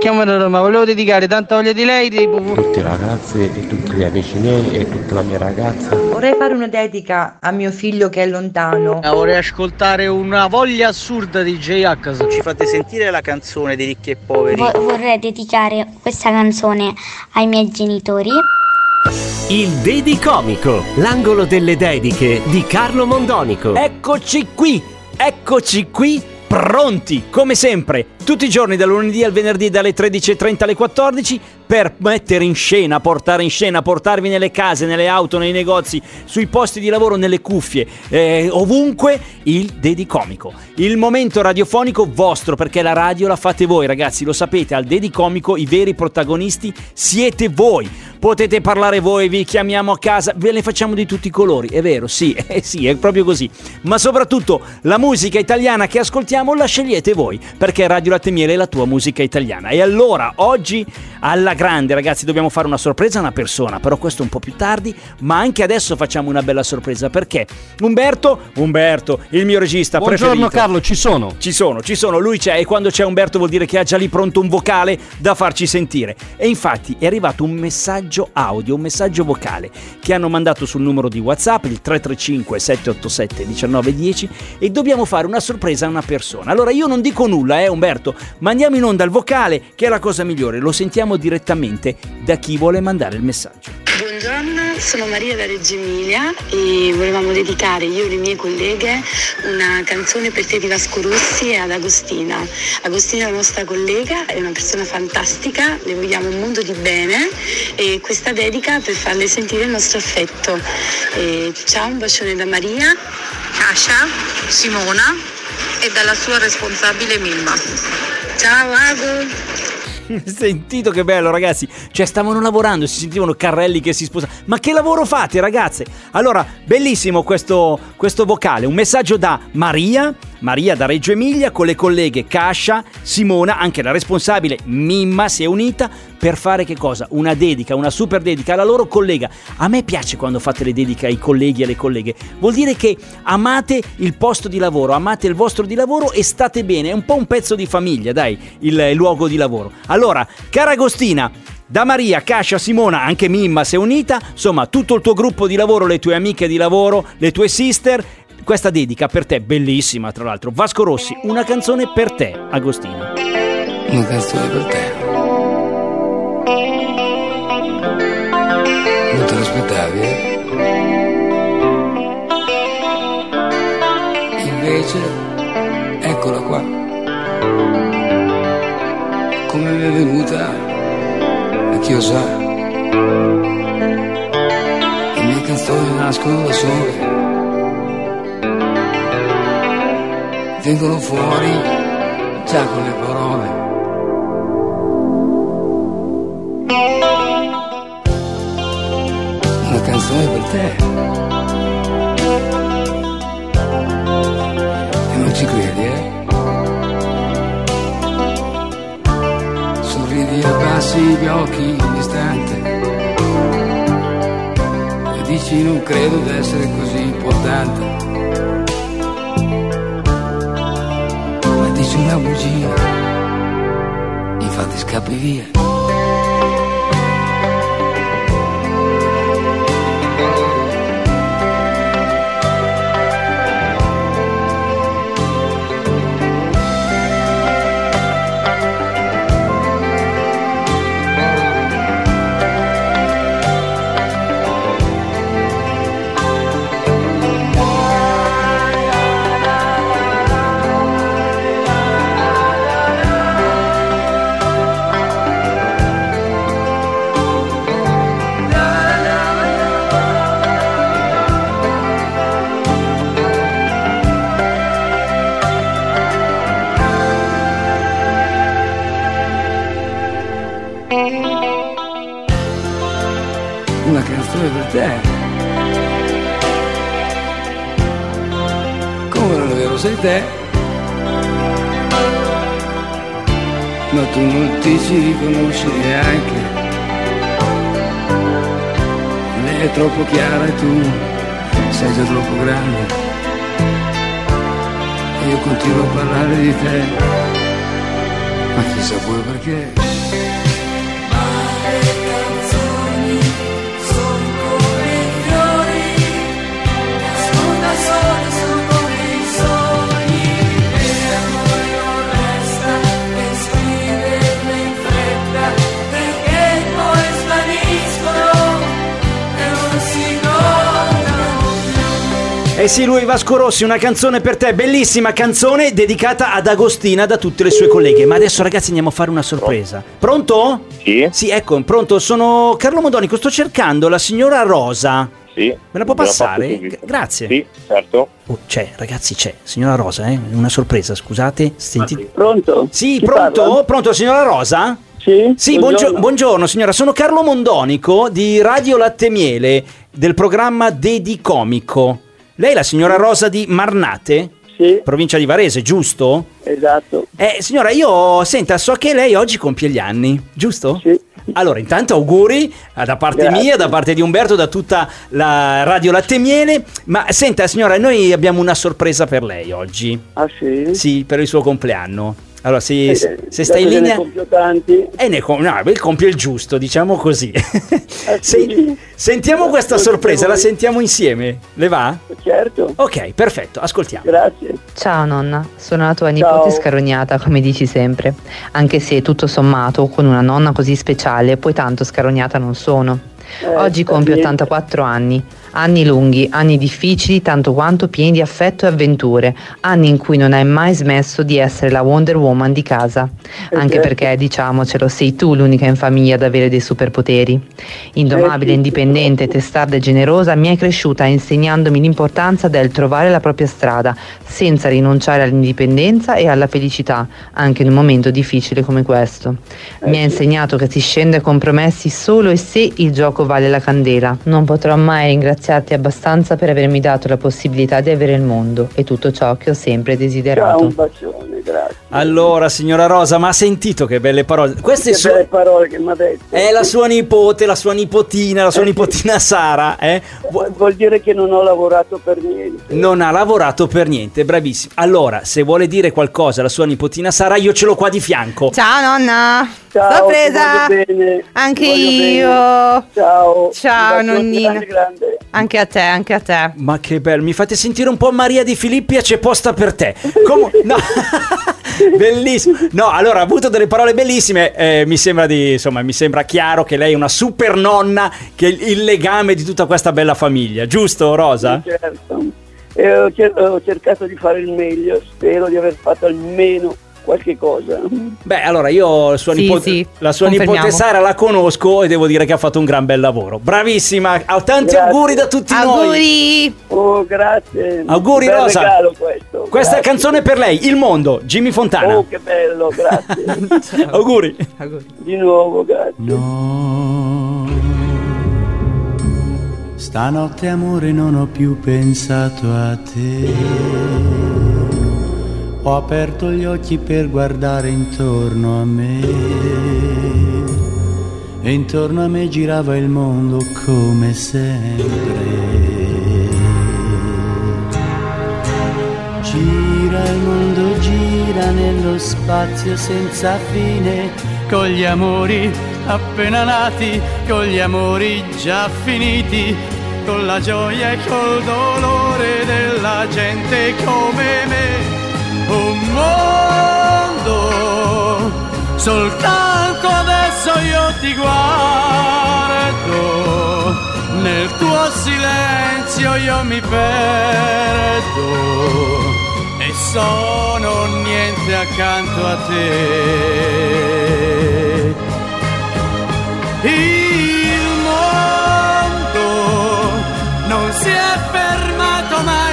Chiamano Roma, volevo dedicare tanta voglia di lei di Tutte le ragazze e tutti gli amici miei e tutta la mia ragazza. Vorrei fare una dedica a mio figlio che è lontano. Eh, Vorrei ascoltare una voglia assurda di J-H. Ci fate sentire la canzone di Ricchi e Poveri? Vo- vorrei dedicare questa canzone ai miei genitori. Il Dedi Comico, l'angolo delle dediche di Carlo Mondonico. Eccoci qui, eccoci qui, pronti, come sempre, tutti i giorni dal lunedì al venerdì dalle 13.30 alle 14 per mettere in scena, portare in scena, portarvi nelle case, nelle auto, nei negozi, sui posti di lavoro, nelle cuffie, eh, ovunque il Dedi Comico. Il momento radiofonico vostro, perché la radio la fate voi ragazzi, lo sapete, al Dedi Comico i veri protagonisti siete voi. Potete parlare voi, vi chiamiamo a casa, ve ne facciamo di tutti i colori, è vero, sì, eh sì, è proprio così. Ma soprattutto la musica italiana che ascoltiamo la scegliete voi, perché Radio Latte Miele è la tua musica italiana. E allora, oggi alla grande, ragazzi, dobbiamo fare una sorpresa a una persona, però questo un po' più tardi, ma anche adesso facciamo una bella sorpresa, perché Umberto, Umberto, il mio regista Buongiorno preferito. Carlo, ci sono. Ci sono, ci sono, lui c'è e quando c'è Umberto vuol dire che ha già lì pronto un vocale da farci sentire. E infatti è arrivato un messaggio audio, un messaggio vocale che hanno mandato sul numero di WhatsApp, il 335 787 1910 e dobbiamo fare una sorpresa a una persona. Allora io non dico nulla, eh Umberto, mandiamo in onda il vocale che è la cosa migliore, lo sentiamo direttamente da chi vuole mandare il messaggio. Buongiorno, sono Maria da Reggio Emilia e volevamo dedicare io e le mie colleghe una canzone per te di Vasco Rossi e ad Agostina. Agostina è la nostra collega, è una persona fantastica, le vogliamo un mondo di bene e questa dedica per farle sentire il nostro affetto. E ciao, un bacione da Maria. Kasia, Simona e dalla sua responsabile Milma. Ciao Ago! Sentito che bello ragazzi, cioè stavano lavorando, si sentivano carrelli che si sposano. Ma che lavoro fate ragazze? Allora, bellissimo questo, questo vocale, un messaggio da Maria, Maria da Reggio Emilia con le colleghe Cascia, Simona, anche la responsabile Mimma si è unita per fare che cosa? Una dedica, una super dedica alla loro collega. A me piace quando fate le dediche ai colleghi e alle colleghe, vuol dire che amate il posto di lavoro, amate il vostro di lavoro e state bene, è un po' un pezzo di famiglia, dai, il, il luogo di lavoro. Allora, cara Agostina, da Maria, Cascia, Simona, anche Mimma si è unita, insomma tutto il tuo gruppo di lavoro, le tue amiche di lavoro, le tue sister, questa dedica per te, bellissima tra l'altro. Vasco Rossi, una canzone per te, Agostina. Una canzone per te. Invece, eccola qua. Come mi è venuta, a chi lo sa. Le mie canzoni nascono da sole. Vengono fuori già con le parole. Una canzone per te. Ci credi, eh? Sorridi e abbassi gli occhi in istante. E dici non credo di essere così importante. Ma dici una bugia. Infatti scappi via. Canzone per te. Come non è vero sei te? Ma tu non ti ci riconosci neanche. Lei è troppo chiara e tu sei già troppo grande. Io continuo a parlare di te. Ma chissà poi perché. Eh sì, lui Vasco Rossi, una canzone per te, bellissima canzone dedicata ad Agostina da tutte le sue colleghe. Ma adesso ragazzi andiamo a fare una sorpresa. Pronto? Sì. Sì, ecco, pronto, sono Carlo Mondonico, sto cercando la signora Rosa. Sì. Me la può la passare? subito. Grazie. Sì, certo. Oh, c'è, ragazzi, c'è. Signora Rosa, eh? Una sorpresa, scusate. Senti... Pronto? Sì, Chi pronto? parla? Pronto, signora Rosa? Sì. Sì, buongiorno. buongiorno signora, sono Carlo Mondonico di Radio Latte Miele del programma Dedicomico. Lei è la signora Rosa di Marnate? Sì. Provincia di Varese, giusto? Esatto. Eh, signora, io senta, so che lei oggi compie gli anni, giusto? Sì. Allora, intanto auguri eh, da parte Grazie. mia, da parte di Umberto, da tutta la Radio Latte Miele. Ma senta, signora, noi abbiamo una sorpresa per lei oggi. Ah sì? Sì, per il suo compleanno. Allora, se, Eh, se dato sta in che ne linea... compio tanti. E ne com- no, il compie il giusto, diciamo così. Ah, Se- sì? sentiamo questa Ascolto sorpresa, la voi. sentiamo insieme. Le va? Certo. Ok, perfetto, ascoltiamo. Grazie. Ciao nonna, sono la tua Ciao. nipote scarognata, come dici sempre. Anche se tutto sommato, con una nonna così speciale, poi tanto scarognata non sono. Eh, Oggi compio niente. 84 anni. Anni lunghi, anni difficili, tanto quanto pieni di affetto e avventure. Anni in cui non hai mai smesso di essere la Wonder Woman di casa. Anche certo. perché, diciamocelo, sei tu l'unica in famiglia ad avere dei superpoteri. Indomabile, Eh indipendente, testarda e generosa, mi hai cresciuta insegnandomi l'importanza del trovare la propria strada, senza rinunciare all'indipendenza e alla felicità, anche in un momento difficile come questo. Mi ha insegnato che si scende a compromessi solo e se il gioco vale la candela. Non potrò mai ringraziarti abbastanza per avermi dato la possibilità di avere il mondo e tutto ciò che ho sempre Ciao, desiderato. un bacione, grazie. Allora, signora Rosa, ma ha sentito che belle parole? Queste Che sono... belle parole che mi ha detto. È la sua nipote, la sua nipotina, la sua nipotina Sara, eh? Vu- Vuol dire che non ho lavorato per niente. Non ha lavorato per niente, bravissimo. Allora, se vuole dire qualcosa alla sua nipotina Sara, io ce l'ho qua di fianco. Ciao nonna. Ciao, voglio bene. Anche ti voglio bene. io. Ciao. Ciao nonnina. grande, grande. Anche a te, anche a te. Ma che bello, mi fate sentire un po' Maria di Filippia, c'è posta per te. Come... No. Bellissimo. No, allora ha avuto delle parole bellissime. eh, mi sembra di, insomma, mi sembra chiaro che lei è una super nonna che è il legame di tutta questa bella famiglia, giusto Rosa? Certo. E ho, cer- ho cercato di fare il meglio, spero di aver fatto almeno qualche cosa. Beh, allora io la sua, Sì, nipote, sì, la sua nipote Sara la conosco e devo dire che ha fatto un gran bel lavoro. Bravissima, ha tanti Grazie. auguri da tutti noi. Auguri. Oh, grazie. Auguri, bel Rosa. regalo questo. Questa è grazie. canzone per lei, Il Mondo, Jimmy Fontana. Oh, che bello, grazie. auguri. di nuovo, grazie. No, stanotte amore non ho più pensato a te. Ho aperto gli occhi per guardare intorno a me. E intorno a me girava il mondo come sempre. Gira il mondo, gira nello spazio senza fine, con gli amori appena nati, con gli amori già finiti, con la gioia e col dolore della gente come me. Un mondo, soltanto adesso io ti guardo, nel tuo silenzio io mi perdo e sono niente accanto a te. Il mondo non si è fermato mai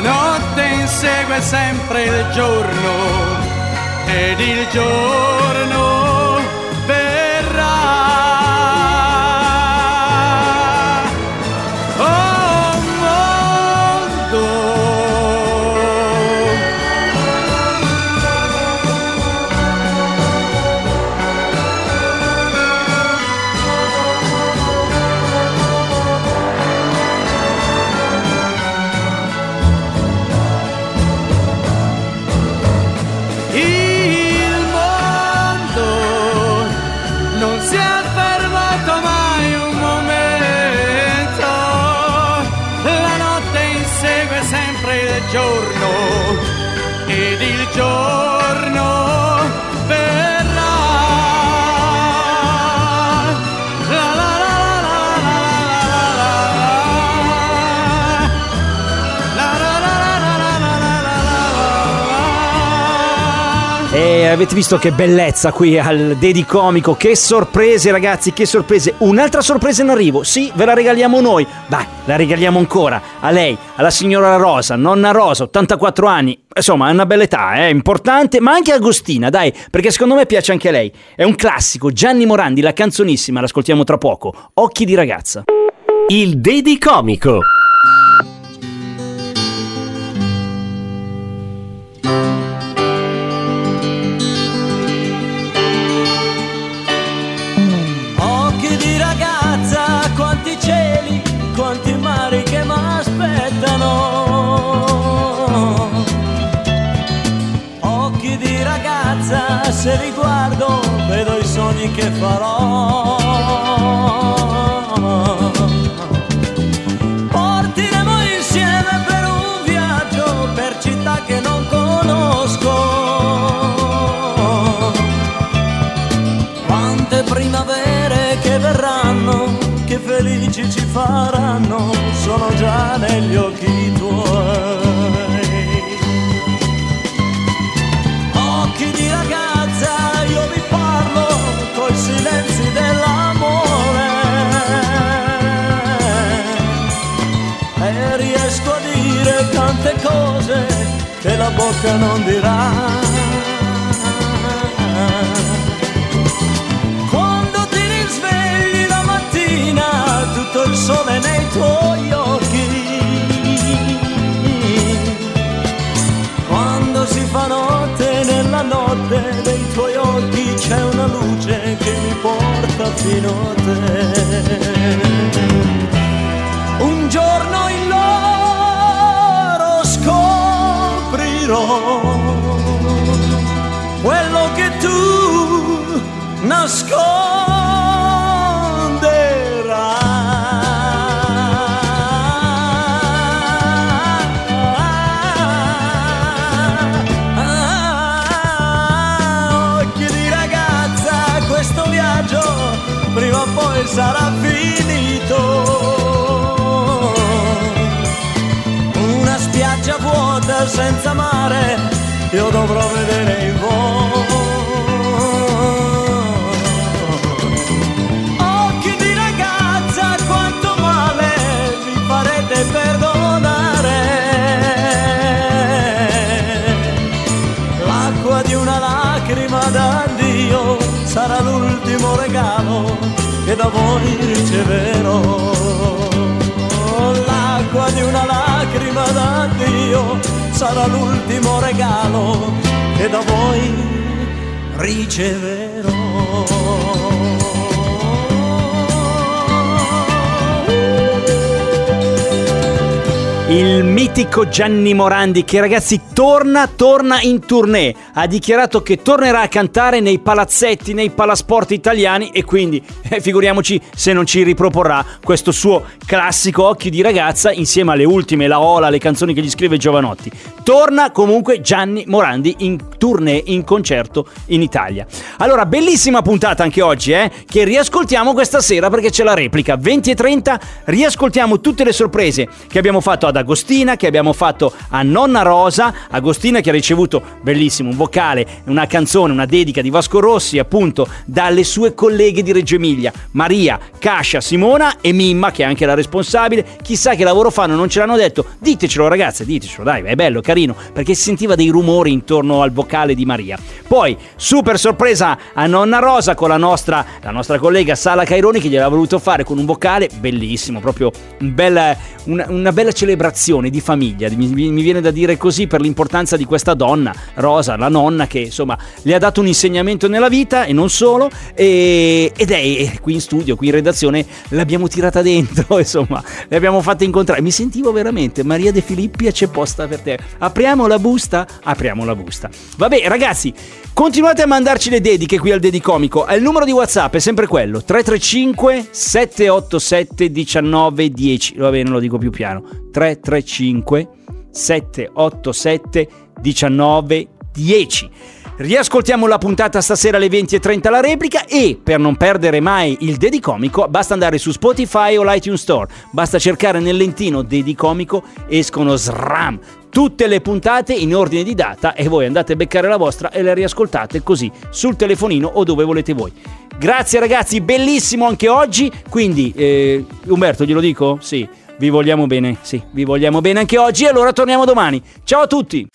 notte insegue sempre il giorno ed il giorno Avete visto che bellezza qui al Dedi Comico, che sorprese ragazzi, che sorprese. Un'altra sorpresa in arrivo, sì, ve la regaliamo noi. Dai, la regaliamo ancora a lei, alla signora Rosa, nonna Rosa, 84 anni. Insomma, è una bella età, è importante, ma anche Agostina, dai, perché secondo me piace anche a lei. È un classico, Gianni Morandi, la canzonissima, l'ascoltiamo tra poco. Occhi di ragazza. Il Dedi se li vedo i sogni che farò. Partiremo insieme per un viaggio, per città che non conosco. Quante primavere che verranno, che felici ci faranno, sono già negli occhi cose che la bocca non dirà. Quando ti risvegli la mattina, tutto il sole nei tuoi occhi. Quando si fa notte, nella notte dei tuoi occhi c'è una luce che mi porta fino a te. Sarà finito. Una spiaggia vuota senza mare, io dovrò vedere in voi. Da voi riceverò. L'acqua di una lacrima da Dio sarà l'ultimo regalo che da voi riceverò. Il mitico Gianni Morandi che ragazzi torna, torna in tournée. Ha dichiarato che tornerà a cantare nei palazzetti, nei palasport italiani e quindi eh, figuriamoci se non ci riproporrà questo suo classico Occhi di ragazza insieme alle ultime, la Ola, le canzoni che gli scrive Giovanotti. Torna comunque Gianni Morandi in tournée, in concerto in Italia. Allora, bellissima puntata anche oggi, eh, che riascoltiamo questa sera perché c'è la replica. 20 e 30 riascoltiamo tutte le sorprese che abbiamo fatto ad Agostina, che abbiamo fatto a Nonna Rosa, Agostina che ha ricevuto bellissimo un vocale, una canzone, una dedica di Vasco Rossi appunto dalle sue colleghe di Reggio Emilia, Maria, Cascia, Simona e Mimma che è anche la responsabile. Chissà che lavoro fanno, non ce l'hanno detto. Ditecelo ragazze, ditecelo, dai, è bello, carino, perché si sentiva dei rumori intorno al vocale di Maria. Poi, super sorpresa a Nonna Rosa con la nostra, la nostra collega Sala Caironi che gliel'ha voluto fare con un vocale bellissimo, proprio un bel, una, una bella celebrazione di famiglia, mi, mi viene da dire così per l'importanza di questa donna, Rosa, la nonna che insomma le ha dato un insegnamento nella vita e non solo, e, ed è qui in studio, qui in redazione, l'abbiamo tirata dentro, insomma, le abbiamo fatte incontrare, mi sentivo veramente, Maria De Filippi c'è posta per te, apriamo la busta, apriamo la busta. Vabbè ragazzi, continuate a mandarci le dediche qui al Dedicomico, il numero di WhatsApp è sempre quello, 335 787 1910, va bene, lo dico più piano, 335 787 1910. Riascoltiamo la puntata stasera alle 20.30 la replica e per non perdere mai il Dedicomico basta andare su Spotify o l'iTunes Store. Basta cercare nel lentino Dedicomico, escono SRAM tutte le puntate in ordine di data e voi andate a beccare la vostra e le riascoltate così sul telefonino o dove volete voi. Grazie ragazzi, bellissimo anche oggi, quindi eh, Umberto glielo dico? Sì, vi vogliamo bene, sì, vi vogliamo bene anche oggi e allora torniamo domani. Ciao a tutti!